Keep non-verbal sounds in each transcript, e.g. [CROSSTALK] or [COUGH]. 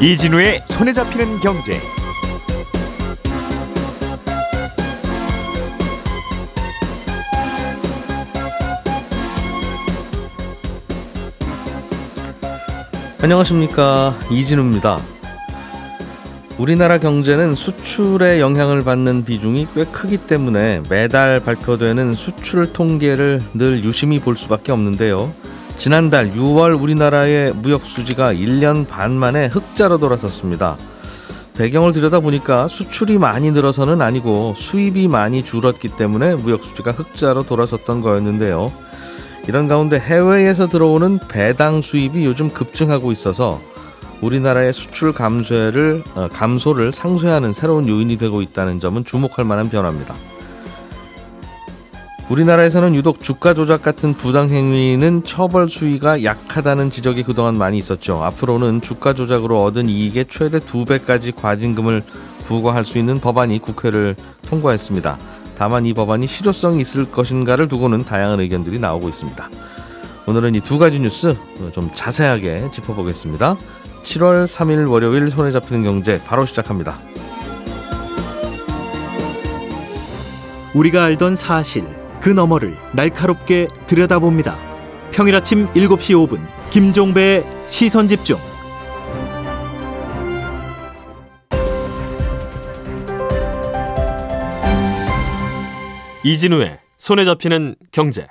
이진우의 손에 잡히는 경제. 안녕하십니까 이진우입니다. 우리나라 경제는 수출 에 영향을 받는 비중이 꽤 크기 때문에 매달 발표되는 수출 통계를 늘 유심히 볼 수밖에 없는데요. 지난달 6월 우리나라의 무역 수지가 1년 반 만에 흑자로 돌아섰습니다. 배경을 들여다보니까 수출이 많이 늘어서는 아니고 수입이 많이 줄었기 때문에 무역 수지가 흑자로 돌아섰던 거였는데요. 이런 가운데 해외에서 들어오는 배당 수입이 요즘 급증하고 있어서 우리나라의 수출 감소를 어, 감소를 상쇄하는 새로운 요인이 되고 있다는 점은 주목할 만한 변화입니다. 우리나라에서는 유독 주가 조작 같은 부당 행위는 처벌 수위가 약하다는 지적이 그동안 많이 있었죠. 앞으로는 주가 조작으로 얻은 이익의 최대 두 배까지 과징금을 부과할 수 있는 법안이 국회를 통과했습니다. 다만 이 법안이 실효성이 있을 것인가를 두고는 다양한 의견들이 나오고 있습니다. 오늘은 이 두 가지 뉴스 좀 자세하게 짚어보겠습니다. 7월 3일 월요일 손에 잡히는 경제 바로 시작합니다. 우리가 알던 사실 그 너머를 날카롭게 들여다봅니다. 평일 아침 7시 5분 김종배의 시선 집중. 이진우의 손에 잡히는 경제.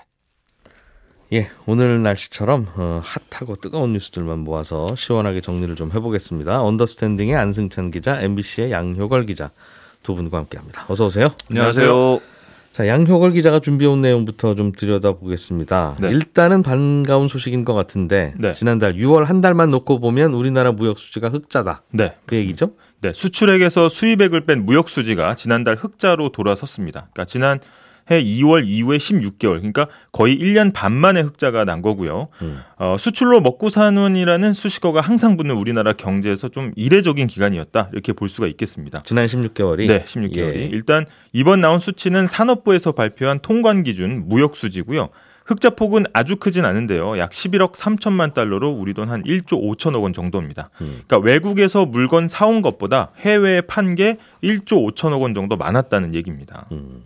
예, 오늘 날씨처럼 어, 핫하고 뜨거운 뉴스들만 모아서 시원하게 정리를 좀 해보겠습니다. 언더스탠딩의 안승찬 기자, MBC의 양효걸 기자 두 분과 함께합니다. 어서 오세요. 안녕하세요. 자, 양효걸 기자가 준비해온 내용부터 좀 들여다보겠습니다. 네. 일단은 반가운 소식인 것 같은데 네. 지난달 6월 한 달만 놓고 보면 우리나라 무역 수지가 흑자다. 네. 그 얘기죠? 네, 수출액에서 수입액을 뺀 무역 수지가 지난달 흑자로 돌아섰습니다. 그러니까 지난 해 2월 이후에 16개월, 그러니까 거의 1년 반 만에 흑자가 난 거고요. 음. 어, 수출로 먹고 사는이라는 수식어가 항상 붙는 우리나라 경제에서 좀 이례적인 기간이었다 이렇게 볼 수가 있겠습니다. 지난 16개월이 네, 16개월이. 예. 일단 이번 나온 수치는 산업부에서 발표한 통관 기준 무역 수지고요. 흑자 폭은 아주 크진 않은데요. 약 11억 3천만 달러로 우리 돈 한 1조 5천억 원 정도입니다. 음. 그러니까 외국에서 물건 사온 것보다 해외에 판 게 1조 5천억 원 정도 많았다는 얘기입니다. 음.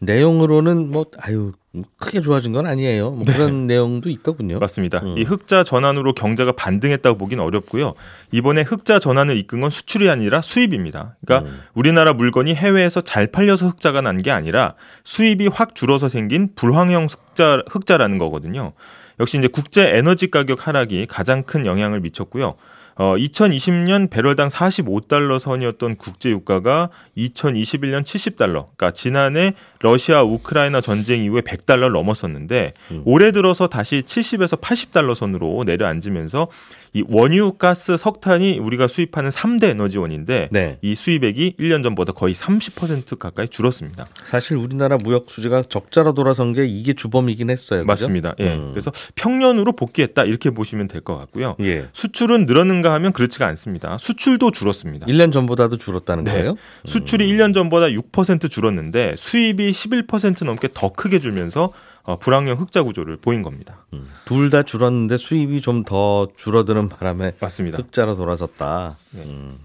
내용으로는 뭐 아유 크게 좋아진 건 아니에요. 뭐 그런 내용도 있더군요. 네. 맞습니다. 음. 이 흑자 전환으로 경제가 반등했다고 보긴 어렵고요. 이번에 흑자 전환을 이끈 건 수출이 아니라 수입입니다. 그러니까 음. 우리나라 물건이 해외에서 잘 팔려서 흑자가 난 게 아니라 수입이 확 줄어서 생긴 불황형 흑자, 흑자라는 거거든요. 역시 이제 국제 에너지 가격 하락이 가장 큰 영향을 미쳤고요. 어, 2020년 배럴당 45달러 선이었던 국제 유가가 2021년 70달러. 그러니까 지난해 러시아 우크라이나 전쟁 이후에 100달러를 넘었었는데 음. 올해 들어서 다시 70에서 80달러 선으로 내려앉으면서 이 원유, 가스, 석탄이 우리가 수입하는 3대 에너지원인데 네. 이 수입액이 1년 전보다 거의 30% 가까이 줄었습니다. 사실 우리나라 무역 수지가 적자로 돌아선 게 이게 주범이긴 했어요. 그죠? 맞습니다. 예. 음. 그래서 평년으로 복귀했다 이렇게 보시면 될 것 같고요. 예. 수출은 늘었는가 하면 그렇지가 않습니다. 수출도 줄었습니다. 1년 전보다도 줄었다는 네. 거예요? 수출이 1년 전보다 6% 줄었는데 수입이 11% 넘게 더 크게 줄면서 어, 불황형 흑자 구조를 보인 겁니다. 둘다 줄었는데 수입이 좀 더 줄어드는 바람에 맞습니다. 흑자로 돌아섰다. 네. 음.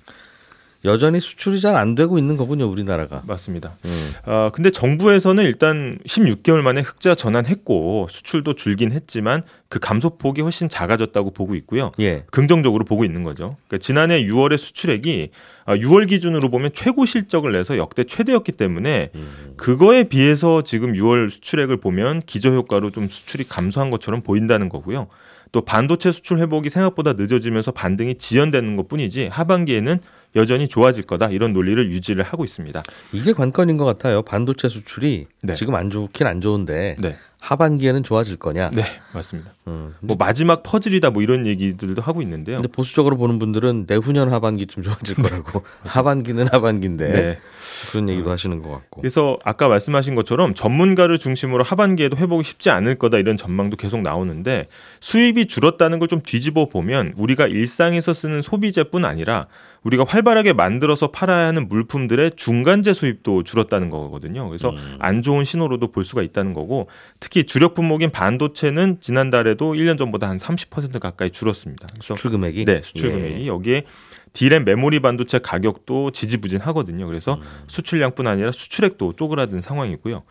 여전히 수출이 잘 안 되고 있는 거군요, 우리나라가. 맞습니다. 음. 어, 근데 정부에서는 일단 16개월 만에 흑자 전환했고 수출도 줄긴 했지만 그 감소폭이 훨씬 작아졌다고 보고 있고요. 예. 긍정적으로 보고 있는 거죠. 그러니까 지난해 6월의 수출액이 6월 기준으로 보면 최고 실적을 내서 역대 최대였기 때문에 음. 그거에 비해서 지금 6월 수출액을 보면 기저효과로 좀 수출이 감소한 것처럼 보인다는 거고요. 또 반도체 수출 회복이 생각보다 늦어지면서 반등이 지연되는 것 뿐이지 하반기에는 여전히 좋아질 거다 이런 논리를 유지를 하고 있습니다. 이게 관건인 것 같아요. 반도체 수출이 네. 지금 안 좋긴 안 좋은데 네. 하반기에는 좋아질 거냐? 네, 맞습니다. 음. 뭐 마지막 퍼즐이다 뭐 이런 얘기들도 하고 있는데요. 근데 보수적으로 보는 분들은 내후년 하반기쯤 좋아질 거라고. 하반기는 하반기인데 네. 그런 얘기도 하시는 것 같고. 그래서 아까 말씀하신 것처럼 전문가를 중심으로 하반기에도 회복이 쉽지 않을 거다 이런 전망도 계속 나오는데 수입이 줄었다는 걸 좀 뒤집어 보면 우리가 일상에서 쓰는 소비재뿐 아니라 우리가 활발하게 만들어서 팔아야 하는 물품들의 중간재 수입도 줄었다는 거거든요. 그래서 음. 안 좋은 신호로도 볼 수가 있다는 거고 특히 주력 품목인 반도체는 지난달에도 1년 전보다 한 30% 가까이 줄었습니다. 수출 금액이 네, 수출 예. 금액이 여기에 디램 메모리 반도체 가격도 지지부진하거든요. 그래서 음. 수출량뿐 아니라 수출액도 쪼그라든 상황이고요.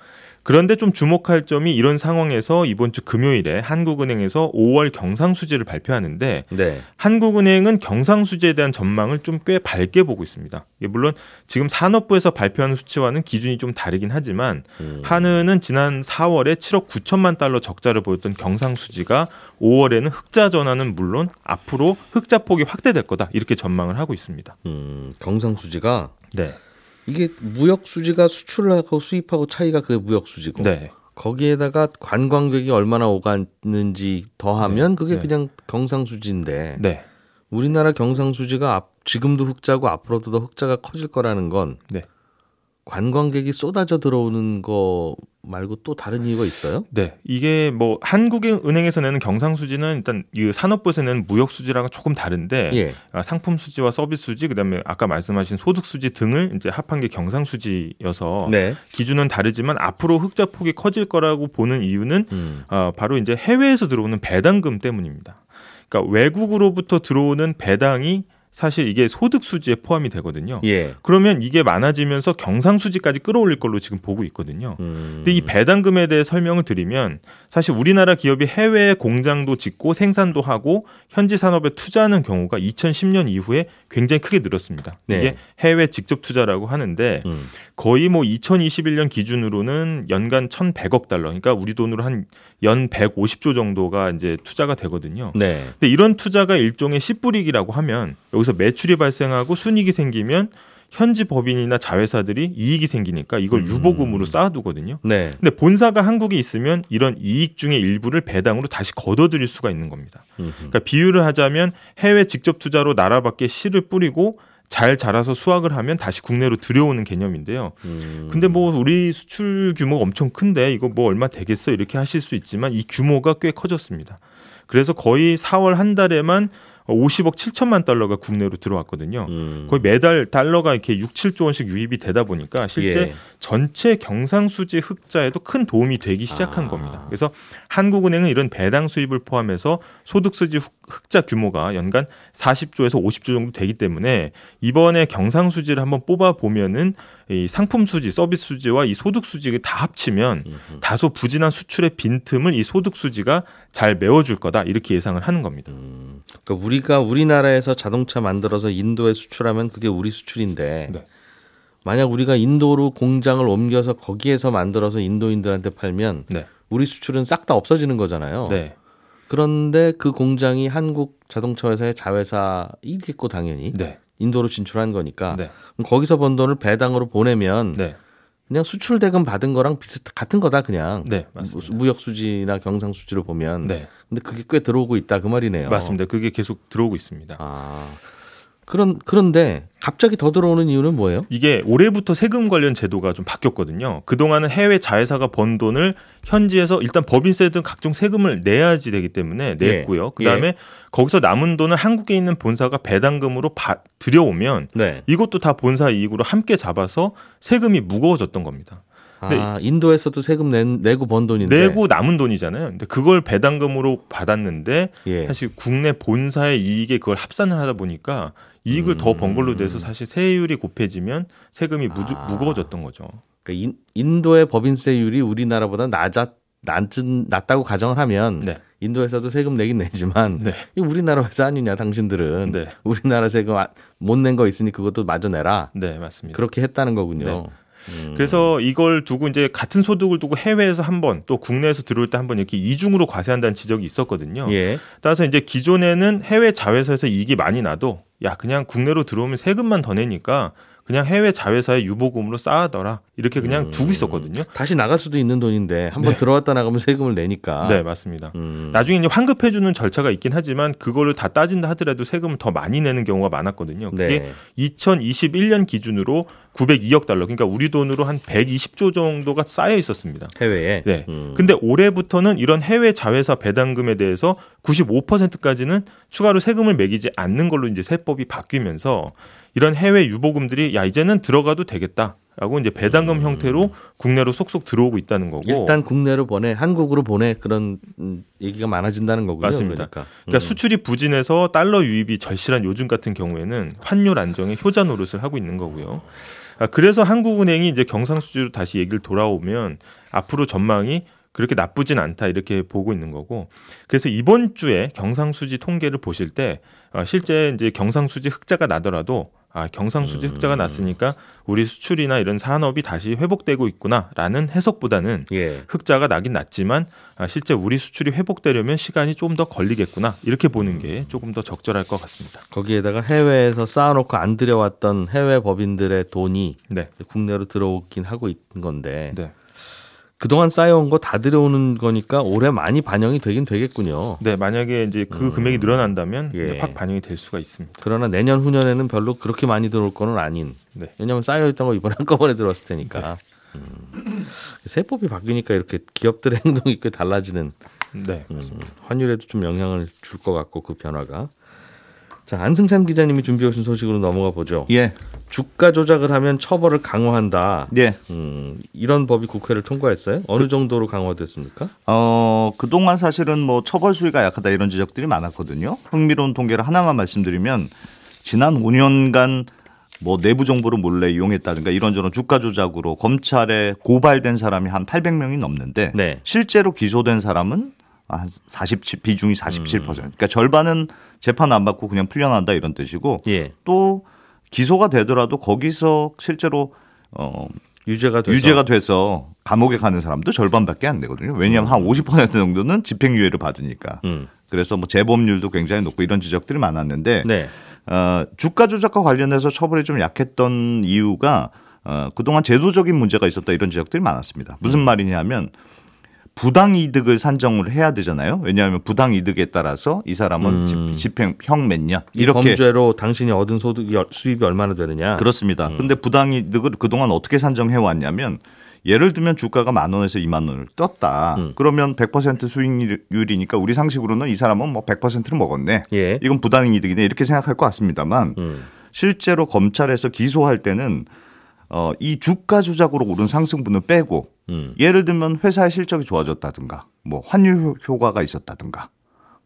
그런데 좀 주목할 점이 이런 상황에서 이번 주 금요일에 한국은행에서 5월 경상수지를 발표하는데 네. 한국은행은 경상수지에 대한 전망을 좀 꽤 밝게 보고 있습니다. 물론 지금 산업부에서 발표하는 수치와는 기준이 좀 다르긴 하지만 음. 한은은 지난 4월에 7억 9천만 달러 적자를 보였던 경상수지가 5월에는 흑자 전환은 물론 앞으로 흑자 폭이 확대될 거다 이렇게 전망을 하고 있습니다. 음, 경상수지가 네, 이게 무역 수지가 수출하고 수입하고 차이가 그 무역 수지고 네, 거기에다가 관광객이 얼마나 오갔는지 더하면 네, 그게 네. 그냥 경상수지인데 네, 우리나라 경상수지가 앞, 지금도 흑자고 앞으로도 더 흑자가 커질 거라는 건 네. 관광객이 쏟아져 들어오는 거 말고 또 다른 이유가 있어요? 네. 이게 뭐 한국은행에서 내는 경상수지는 일단 이 산업부에서 내는 무역수지랑은 조금 다른데 예. 아, 상품 수지와 서비스 수지 그다음에 아까 말씀하신 소득 수지 등을 이제 합한 게 경상수지여서 네. 기준은 다르지만 앞으로 흑자 폭이 커질 거라고 보는 이유는 음. 어, 바로 이제 해외에서 들어오는 배당금 때문입니다. 그러니까 외국으로부터 들어오는 배당이 사실 이게 소득 수지에 포함이 되거든요. 예. 그러면 이게 많아지면서 경상 수지까지 끌어올릴 걸로 지금 보고 있거든요. 음. 근데 이 배당금에 대해 설명을 드리면 사실 우리나라 기업이 해외에 공장도 짓고 생산도 하고 현지 산업에 투자하는 경우가 2010년 이후에 굉장히 크게 늘었습니다. 네. 이게 해외 직접 투자라고 하는데 음. 거의 뭐 2021년 기준으로는 연간 1,100억 달러, 그러니까 우리 돈으로 한 연 150조 정도가 이제 투자가 되거든요. 네. 근데 이런 투자가 일종의 씨뿌리기라고 하면 여기서 매출이 발생하고 순이익이 생기면 현지 법인이나 자회사들이 이익이 생기니까 이걸 음. 유보금으로 쌓아두거든요. 네. 근데 본사가 한국에 있으면 이런 이익 중의 일부를 배당으로 다시 걷어들일 수가 있는 겁니다. 음흠. 그러니까 비유를 하자면 해외 직접 투자로 나라 밖에 씨를 뿌리고 잘 자라서 수확을 하면 다시 국내로 들여오는 개념인데요. 음. 근데 뭐 우리 수출 규모가 엄청 큰데 이거 뭐 얼마 되겠어 이렇게 하실 수 있지만 이 규모가 꽤 커졌습니다. 그래서 거의 4월 한 달에만 50억 7천만 달러가 국내로 들어왔거든요. 음. 거의 매달 달러가 이렇게 6, 7조 원씩 유입이 되다 보니까 실제 예. 전체 경상수지 흑자에도 큰 도움이 되기 시작한 아. 겁니다. 그래서 한국은행은 이런 배당 수입을 포함해서 소득수지 흑- 흑자 규모가 연간 40조에서 50조 정도 되기 때문에 이번에 경상 수지를 한번 뽑아 보면은 이 상품 수지, 서비스 수지와 이 소득 수지를 다 합치면 음흠. 다소 부진한 수출의 빈틈을 이 소득 수지가 잘 메워줄 거다 이렇게 예상을 하는 겁니다. 음. 그러니까 우리가 우리나라에서 자동차 만들어서 인도에 수출하면 그게 우리 수출인데 네. 만약 우리가 인도로 공장을 옮겨서 거기에서 만들어서 인도인들한테 팔면 네. 우리 수출은 싹 다 없어지는 거잖아요. 네, 그런데 그 공장이 한국 자동차 회사의 자회사이겠고 당연히 네, 인도로 진출한 거니까 네, 거기서 번 돈을 배당으로 보내면 네, 그냥 수출 대금 받은 거랑 비슷 같은 거다 그냥 네, 맞습니다. 무역 수지나 경상 수지로 보면 네, 근데 그게 꽤 들어오고 있다 그 말이네요. 맞습니다. 그게 계속 들어오고 있습니다. 아 그런 그런데 갑자기 더 들어오는 이유는 뭐예요? 이게 올해부터 세금 관련 제도가 좀 바뀌었거든요. 그동안은 해외 자회사가 번 돈을 현지에서 일단 법인세 등 각종 세금을 내야지 되기 때문에 예. 냈고요. 그다음에 거기서 남은 돈을 한국에 있는 본사가 배당금으로 바, 들여오면 네. 이것도 다 본사 이익으로 함께 잡아서 세금이 무거워졌던 겁니다. 아 인도에서도 세금 내, 내고 번 돈인데 내고 남은 돈이잖아요. 근데 그걸 배당금으로 받았는데 예. 사실 국내 본사의 이익에 그걸 합산을 하다 보니까 이익을 더번 걸로 돼서 사실 세율이 곱해지면 세금이 무, 음. 아. 무거워졌던 거죠. 그러니까 인, 인도의 법인세율이 우리나라보다 낮아 낮은 낮다고 가정을 하면 네. 인도에서도 세금 내긴 내지만 네. 이 우리나라 회사 아니냐 당신들은 네. 우리나라 세금 못 낸 거 있으니 그것도 마저 내라 네, 맞습니다. 그렇게 했다는 거군요. 네. 음. 그래서 이걸 두고 이제 같은 소득을 두고 해외에서 한 번 또 국내에서 들어올 때 한 번 이렇게 이중으로 과세한다는 지적이 있었거든요. 예. 따라서 이제 기존에는 해외 자회사에서 이익이 많이 나도 야 그냥 국내로 들어오면 세금만 더 내니까 그냥 해외 자회사의 유보금으로 쌓아둬라 이렇게 그냥 두고 있었거든요. 다시 나갈 수도 있는 돈인데 한번 들어왔다 나가면 세금을 내니까. 네, 맞습니다. 음. 나중에 이제 환급해주는 절차가 있긴 하지만 그거를 다 따진다 하더라도 세금을 더 많이 내는 경우가 많았거든요. 그게 네. 2021년 기준으로 902억 달러, 그러니까 우리 돈으로 한 120조 정도가 쌓여 있었습니다. 해외에. 네. 음. 근데 올해부터는 이런 해외 자회사 배당금에 대해서 95%까지는 추가로 세금을 매기지 않는 걸로 이제 세법이 바뀌면서 이런 해외 유보금들이 야 이제는 들어가도 되겠다 라고 이제 배당금 형태로 국내로 속속 들어오고 있다는 거고. 음. 일단 국내로 보내, 한국으로 보내 그런 음, 얘기가 많아진다는 거군요. 맞습니다. 그러니까, 그러니까 음. 수출이 부진해서 달러 유입이 절실한 요즘 같은 경우에는 환율 안정에 효자 노릇을 하고 있는 거고요. 아, 그래서 한국은행이 이제 경상수지로 다시 얘기를 돌아오면 앞으로 전망이 그렇게 나쁘진 않다 이렇게 보고 있는 거고 그래서 이번 주에 경상수지 통계를 보실 때 아, 실제 이제 경상수지 흑자가 나더라도 아 경상수지 흑자가 났으니까 우리 수출이나 이런 산업이 다시 회복되고 있구나라는 해석보다는 예. 흑자가 나긴 났지만 아, 실제 우리 수출이 회복되려면 시간이 좀 더 걸리겠구나. 이렇게 보는 게 조금 더 적절할 것 같습니다. 거기에다가 해외에서 쌓아놓고 안 들여왔던 해외 법인들의 돈이 네, 국내로 들어오긴 하고 있는 건데 네, 그동안 쌓여온 거 다 들여오는 거니까 올해 많이 반영이 되긴 되겠군요. 네. 만약에 이제 그 금액이 늘어난다면 예. 확 반영이 될 수가 있습니다. 그러나 내년 후년에는 별로 그렇게 많이 들어올 거는 아닌. 네. 왜냐하면 쌓여있던 거 이번에 [LAUGHS] 한꺼번에 들어왔을 테니까. 음. 세법이 바뀌니까 이렇게 기업들의 [LAUGHS] 행동이 꽤 달라지는 네, 음, 환율에도 좀 영향을 줄 것 같고 그 변화가. 자 안승찬 기자님이 준비해 오신 소식으로 넘어가 보죠. 예, 주가 조작을 하면 처벌을 강화한다. 예. 음, 이런 법이 국회를 통과했어요? 어느 정도로 강화됐습니까? 어, 그동안 사실은 뭐 처벌 수위가 약하다 이런 지적들이 많았거든요. 흥미로운 통계를 하나만 말씀드리면 지난 5년간 뭐 내부 정보를 몰래 이용했다든가 이런저런 주가 조작으로 검찰에 고발된 사람이 한 800명이 넘는데 네. 실제로 기소된 사람은 한 47, 비중이 47%. 그러니까 절반은 재판 안 받고 그냥 풀려난다 이런 뜻이고 예. 또 기소가 되더라도 거기서 실제로 어 유죄가 돼서 유죄가 돼서 감옥에 가는 사람도 절반밖에 안 되거든요. 왜냐하면 한50% 정도는 집행유예를 받으니까. 음. 그래서 뭐 재범률도 굉장히 높고 이런 지적들이 많았는데 네. 어, 주가 조작과 관련해서 처벌이 좀 약했던 이유가 어, 그동안 제도적인 문제가 있었다 이런 지적들이 많았습니다. 무슨 음. 말이냐면 부당 이득을 산정을 해야 되잖아요. 왜냐하면 부당 이득에 따라서 이 사람은 음. 집- 집행형 몇년이 이렇게 범죄로 당신이 얻은 소득이 수입이 얼마나 되느냐? 그렇습니다. 음. 근데 부당 이득을 그동안 어떻게 산정해 왔냐면 예를 들면 주가가 만 원에서 2만 원을 떴다. 음. 그러면 100% 수익률이니까 우리 상식으로는 이 사람은 뭐 100%를 먹었네. 예. 이건 부당 이득이네 이렇게 생각할 것 같습니다만 음. 실제로 검찰에서 기소할 때는 어, 이 주가 조작으로 오른 상승분을 빼고 음. 예를 들면 회사의 실적이 좋아졌다든가 뭐 환율 효- 효과가 있었다든가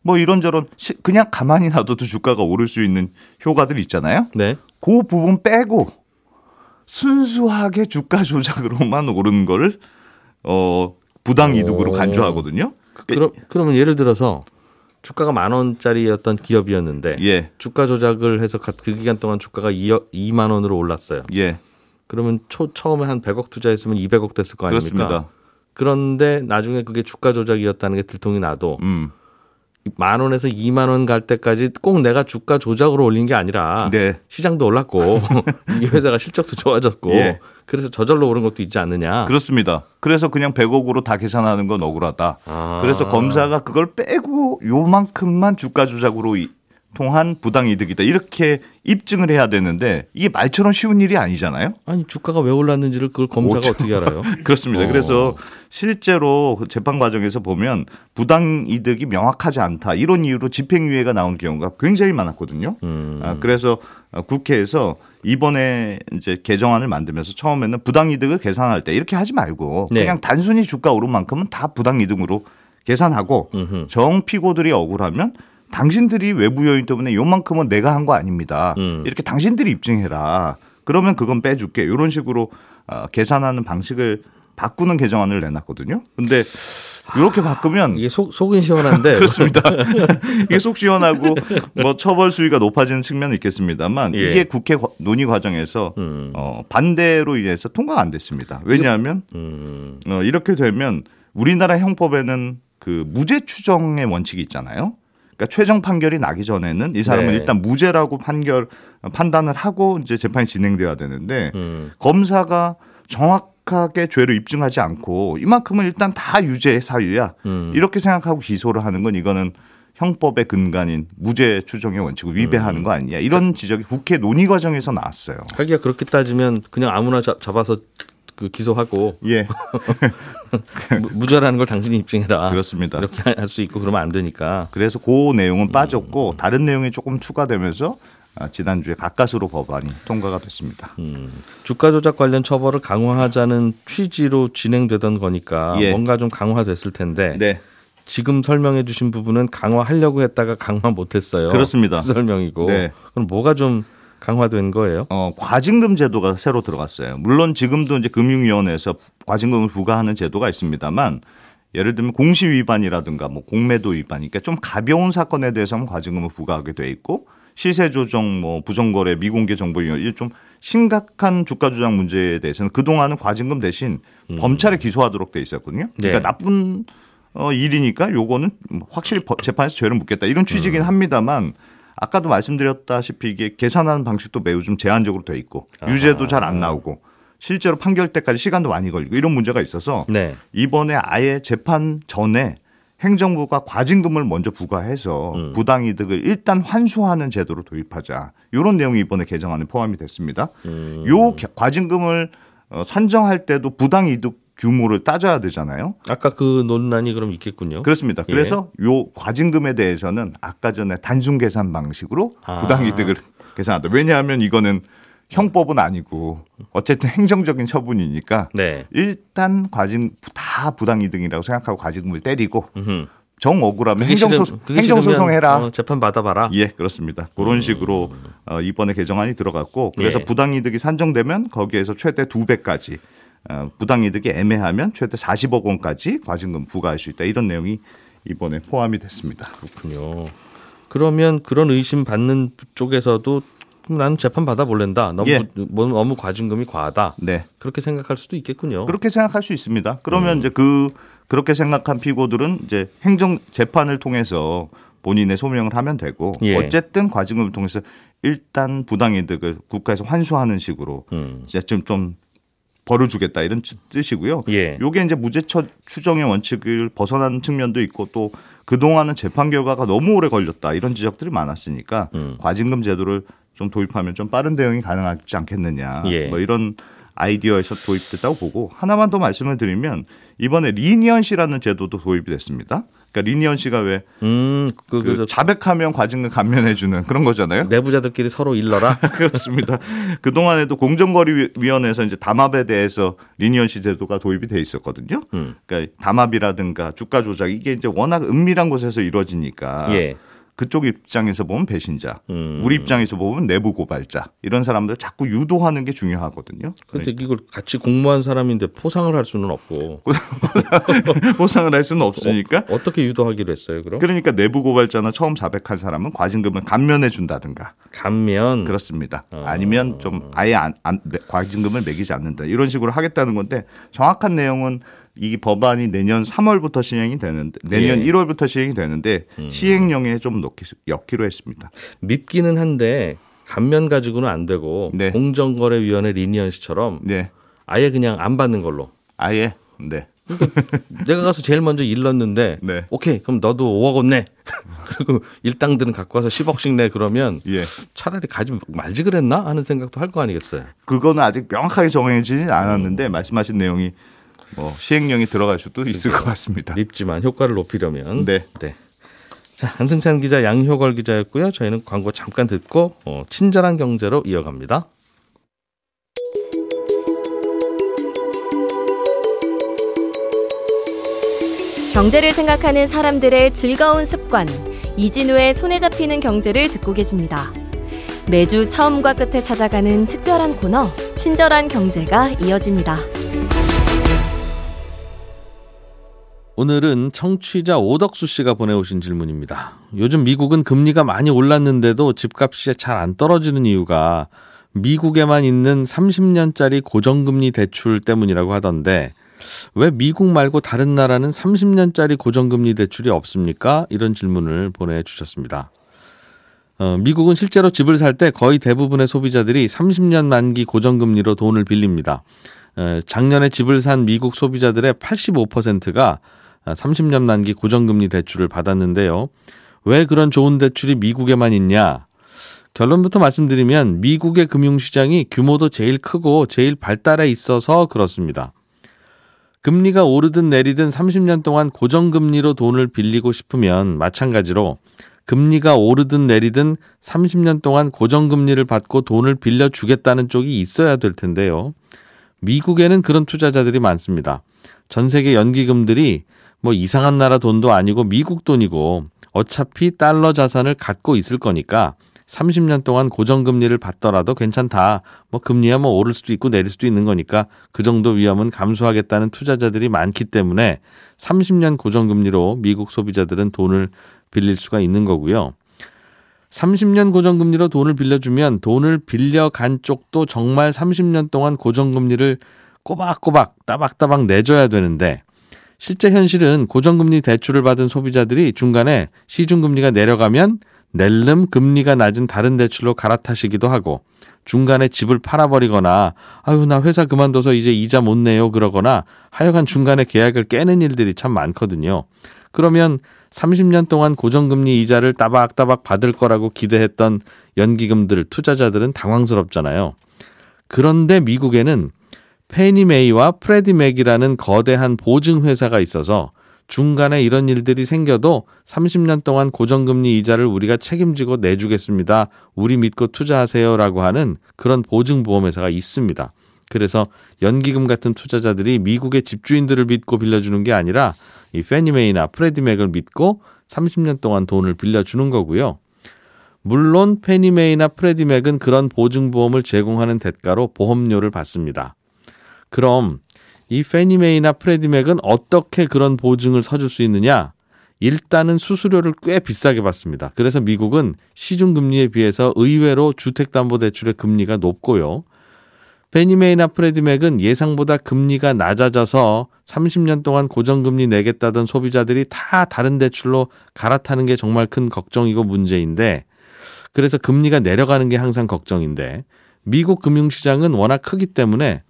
뭐 이런저런 시- 그냥 가만히 놔둬도 주가가 오를 수 있는 효과들 있잖아요. 네. 그 부분 빼고 순수하게 주가 조작으로만 오른 거를 어 부당 이득으로 오. 간주하거든요. 그럼 그러면 예를 들어서 주가가 만 원짜리였던 기업이었는데 예, 주가 조작을 해서 가- 그 기간 동안 주가가 2억, 2만 원으로 올랐어요. 예, 그러면 초, 처음에 한 100억 투자했으면 200억 됐을 거 아닙니까? 그렇습니다. 그런데 나중에 그게 주가 조작이었다는 게 들통이 나도 음, 만 원에서 2만 원 갈 때까지 꼭 내가 주가 조작으로 올린 게 아니라 네, 시장도 올랐고 [LAUGHS] 이 회사가 실적도 좋아졌고 예. 그래서 저절로 오른 것도 있지 않느냐. 그렇습니다. 그래서 그냥 100억으로 다 계산하는 건 억울하다. 아. 그래서 검사가 그걸 빼고 요만큼만 주가 조작으로 이- 통한 부당 이득이다 이렇게 입증을 해야 되는데 이게 말처럼 쉬운 일이 아니잖아요. 아니 주가가 왜 올랐는지를 그걸 검사가. 어떻게 알아요? [LAUGHS] 그렇습니다. 어. 그래서 실제로 그 재판 과정에서 보면 부당 이득이 명확하지 않다 이런 이유로 집행유예가 나온 경우가 굉장히 많았거든요. 음. 아, 그래서 어, 국회에서 이번에 이제 개정안을 만들면서 처음에는 부당 이득을 계산할 때 이렇게 하지 말고 네. 그냥 단순히 주가 오른 만큼은 다 부당 이득으로 계산하고. 정 피고들이 억울하면 당신들이 외부 요인 때문에 요만큼은 내가 한 거 아닙니다. 음. 이렇게 당신들이 입증해라. 그러면 그건 빼줄게. 이런 식으로 어, 계산하는 방식을 바꾸는 개정안을 내놨거든요. 근데 이렇게 바꾸면 이게 속 속은 시원한데 [LAUGHS] 그렇습니다. [LAUGHS] 이게 속 시원하고 뭐 처벌 수위가 높아지는 측면은 있겠습니다만 예. 이게 국회 과- 논의 과정에서 음. 어, 반대로 인해서 통과가 안 됐습니다. 왜냐하면 음. 어, 이렇게 되면 우리나라 형법에는 그 무죄 추정의 원칙이 있잖아요. 그러니까 최종 판결이 나기 전에는 이 사람은 네. 일단 무죄라고 판결 판단을 하고 이제 재판이 진행돼야 되는데 음. 검사가 정확하게 죄를 입증하지 않고 이만큼은 일단 다 유죄 사유야 음. 이렇게 생각하고 기소를 하는 건 이거는 형법의 근간인 무죄 추정의 원칙을 음. 위배하는 거 아니냐 이런 지적이 국회 논의 과정에서 나왔어요. 하기가 그렇게 따지면 그냥 아무나 잡, 잡아서 그 기소하고 예, [LAUGHS] 무- 무죄라는 걸 당신이 입증해라. 그렇습니다. 이렇게 할 수 있고 그러면 안 되니까. 그래서 그 내용은 빠졌고 다른 내용이 조금 추가되면서 아, 지난주에 가까스로 법안이 통과가 됐습니다. 음, 주가 조작 관련 처벌을 강화하자는 취지로 진행되던 거니까 예. 뭔가 좀 강화됐을 텐데 네, 지금 설명해 주신 부분은 강화하려고 했다가 강화 못 했어요. 그렇습니다. 그 설명이고. 네. 그럼 뭐가 좀 강화된 거예요? 어, 과징금 제도가 새로 들어갔어요. 물론 지금도 이제 금융위원회에서 과징금을 부과하는 제도가 있습니다만 예를 들면 공시 위반이라든가 뭐 공매도 위반, 그러니까 좀 가벼운 사건에 대해서는 과징금을 부과하게 돼 있고 시세 조정, 뭐 부정거래, 미공개 정보 이런 좀 심각한 주가 조작 문제에 대해서는 그 동안은 과징금 대신 범찰에 기소하도록 돼 있었거든요. 그러니까 네. 나쁜 어, 일이니까 요거는 확실히 법- 재판에서 죄를 묻겠다 이런 취지긴 합니다만 아까도 말씀드렸다시피 이게 계산하는 방식도 매우 좀 제한적으로 돼 있고 유죄도 잘 안 나오고 실제로 판결 때까지 시간도 많이 걸리고 이런 문제가 있어서 네. 이번에 아예 재판 전에 행정부가 과징금을 먼저 부과해서 부당이득을 일단 환수하는 제도를 도입하자 이런 내용이 이번에 개정안에 포함이 됐습니다. 요 겨- 과징금을 어, 산정할 때도 부당이득 규모를 따져야 되잖아요. 아까 그 논란이 그럼 있겠군요. 그렇습니다. 예. 그래서 요 과징금에 대해서는 아까 전에 단순 계산 방식으로 아. 부당이득을 계산한다. 왜냐하면 이거는 형법은 아니고 어쨌든 행정적인 처분이니까 네. 일단 과징 다 부당이득이라고 생각하고 과징금을 때리고 음흠. 정 억울하면 행정소 행정소송해라. 어, 재판 받아봐라. 예, 그렇습니다. 그런 식으로 어, 이번에 개정안이 들어갔고 그래서 예. 부당이득이 산정되면 거기에서 최대 두 배까지 어, 부당이득이 애매하면 최대 40억 원까지 과징금 부과할 수 있다 이런 내용이 이번에 포함이 됐습니다. 그렇군요. 그러면 그런 의심 받는 쪽에서도 나는 재판 받아볼랜다. 너무 예. 뭐- 너무 과징금이 과하다. 네. 그렇게 생각할 수도 있겠군요. 그렇게 생각할 수 있습니다. 그러면 음. 이제 그 그렇게 생각한 피고들은 이제 행정 재판을 통해서 본인의 소명을 하면 되고 예. 어쨌든 과징금을 통해서 일단 부당이득을 국가에서 환수하는 식으로 음. 이제 좀, 좀 벌을 주겠다 이런 뜻이고요. 예. 요게 이제 무죄 처- 추정의 원칙을 벗어나는 측면도 있고 또 그동안은 재판 결과가 너무 오래 걸렸다 이런 지적들이 많았으니까 음. 과징금 제도를 좀 도입하면 좀 빠른 대응이 가능하지 않겠느냐 예. 뭐 이런 아이디어에서 도입됐다고 보고 하나만 더 말씀을 드리면 이번에 leniency라는 제도도 도입이 됐습니다. 그러니까 leniency가 왜 음, 그, 그 그, 저 자백하면 과징금 감면해주는 그런 거잖아요. 내부자들끼리 서로 일러라. [LAUGHS] 그렇습니다. 그 동안에도 공정거래위원회에서 이제 담합에 대해서 leniency 제도가 도입이 돼 있었거든요. 음. 그러니까 담합이라든가 주가 조작 이게 이제 워낙 은밀한 곳에서 이루어지니까 예. 그쪽 입장에서 보면 배신자, 음. 우리 입장에서 보면 내부 고발자 이런 사람들 자꾸 유도하는 게 중요하거든요. 근데 이걸 같이 공모한 사람인데 포상을 할 수는 없고 [LAUGHS] 보상을 할 수는 없으니까 어, 떻게 유도하기로 했어요, 그럼? 그러니까 내부 고발자나 처음 자백한 사람은 과징금을 감면해 준다든가 감면 그렇습니다. 어. 아니면 좀 아예 안, 안- 매- 과징금을 매기지 않는다 이런 식으로 하겠다는 건데 정확한 내용은 이 법안이 내년 3월부터 시행이 되는데 내년 예. 1월부터 시행이 되는데 시행령에 좀 넣기 엮기로 했습니다. 밉기는 한데 감면 가지고는 안 되고 네. 공정거래위원회 리니언 씨처럼 네, 아예 그냥 안 받는 걸로. 아예 네, 내가 가서 제일 먼저 일렀는데 [LAUGHS] 네. 오케이 그럼 너도 5억 원 내. [LAUGHS] 그리고 일당들은 갖고 와서 10억씩 내 그러면 예. 차라리 가지 말지 그랬나 하는 생각도 할 거 아니겠어요. 그거는 아직 명확하게 정해지진 않았는데 말씀하신 내용이 뭐 시행령이 들어갈 수도 있을 것 같습니다. 밉지만 효과를 높이려면 네. 자 한승찬 기자 양효걸 기자였고요. 저희는 광고 잠깐 듣고 어, 친절한 경제로 이어갑니다. 경제를 생각하는 사람들의 즐거운 습관 이진우의 손에 잡히는 경제를 듣고 계십니다. 매주 처음과 끝에 찾아가는 특별한 코너 친절한 경제가 이어집니다. 오늘은 청취자 오덕수 씨가 보내오신 질문입니다. 요즘 미국은 금리가 많이 올랐는데도 집값이 잘 안 떨어지는 이유가 미국에만 있는 30년짜리 고정금리 대출 때문이라고 하던데 왜 미국 말고 다른 나라는 30년짜리 고정금리 대출이 없습니까? 이런 질문을 보내주셨습니다. 어, 미국은 실제로 집을 살 때 거의 대부분의 소비자들이 30년 만기 고정금리로 돈을 빌립니다. 어, 작년에 집을 산 미국 소비자들의 85%가 30년 만기 고정금리 대출을 받았는데요. 왜 그런 좋은 대출이 미국에만 있냐? 결론부터 말씀드리면 미국의 금융시장이 규모도 제일 크고 제일 발달해 있어서 그렇습니다. 금리가 오르든 내리든 30년 동안 고정금리로 돈을 빌리고 싶으면 마찬가지로 금리가 오르든 내리든 30년 동안 고정금리를 받고 돈을 빌려주겠다는 쪽이 있어야 될 텐데요. 미국에는 그런 투자자들이 많습니다. 전 세계 연기금들이 뭐 이상한 나라 돈도 아니고 미국 돈이고 어차피 달러 자산을 갖고 있을 거니까 30년 동안 고정금리를 받더라도 괜찮다. 뭐 금리야 뭐 오를 수도 있고 내릴 수도 있는 거니까 그 정도 위험은 감수하겠다는 투자자들이 많기 때문에 30년 고정금리로 미국 소비자들은 돈을 빌릴 수가 있는 거고요. 30년 고정금리로 돈을 빌려주면 돈을 빌려간 쪽도 정말 30년 동안 고정금리를 꼬박꼬박 따박따박 내줘야 되는데 실제 현실은 고정금리 대출을 받은 소비자들이 중간에 시중금리가 내려가면 낼름 금리가 낮은 다른 대출로 갈아타시기도 하고 중간에 집을 팔아버리거나 아유 나 회사 그만둬서 이제 이자 못 내요 그러거나 하여간 중간에 계약을 깨는 일들이 참 많거든요. 그러면 30년 동안 고정금리 이자를 따박따박 받을 거라고 기대했던 연기금들 투자자들은 당황스럽잖아요. 그런데 미국에는 페니 메이와 프레디 맥이라는 거대한 보증 회사가 있어서 중간에 이런 일들이 생겨도 30년 동안 고정금리 이자를 우리가 책임지고 내주겠습니다. 우리 믿고 투자하세요라고 하는 그런 보증보험회사가 있습니다. 그래서 연기금 같은 투자자들이 미국의 집주인들을 믿고 빌려주는 게 아니라 이 페니메이나 프레디맥을 믿고 30년 동안 돈을 빌려주는 거고요. 물론 페니메이나 프레디맥은 그런 보증보험을 제공하는 대가로 보험료를 받습니다. 그럼 이 페니메이나 프레디맥은 어떻게 그런 보증을 서줄 수 있느냐? 일단은 수수료를 꽤 비싸게 받습니다. 그래서 미국은 시중금리에 비해서 의외로 주택담보대출의 금리가 높고요. 페니메이나 프레디맥은 예상보다 금리가 낮아져서 30년 동안 고정금리 내겠다던 소비자들이 다 다른 대출로 갈아타는 게 정말 큰 걱정이고 문제인데 그래서 금리가 내려가는 게 항상 걱정인데 미국 금융시장은 워낙 크기 때문에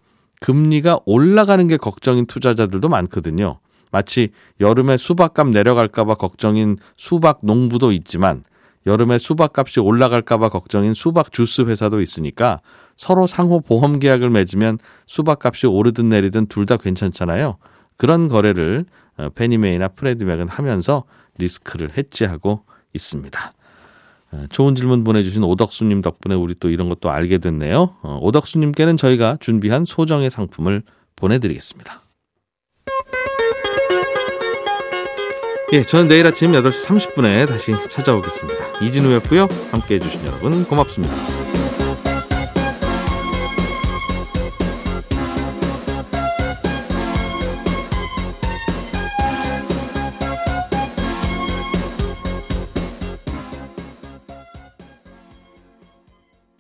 금리가 올라가는 게 걱정인 투자자들도 많거든요. 마치 여름에 수박값 내려갈까봐 걱정인 수박 농부도 있지만 여름에 수박값이 올라갈까봐 걱정인 수박 주스 회사도 있으니까 서로 상호 보험 계약을 맺으면 수박값이 오르든 내리든 둘 다 괜찮잖아요. 그런 거래를 어, 페니메이나 프레드맥은 하면서 리스크를 해지하고 있습니다. 어, 좋은 질문 보내주신 오덕수님 덕분에 우리 또 이런 것도 알게 됐네요. 어, 오덕수님께는 저희가 준비한 소정의 상품을 보내드리겠습니다. 예, 저는 내일 아침 8시 30분에 다시 찾아오겠습니다. 이진우였고요. 함께 해 주신 여러분 고맙습니다.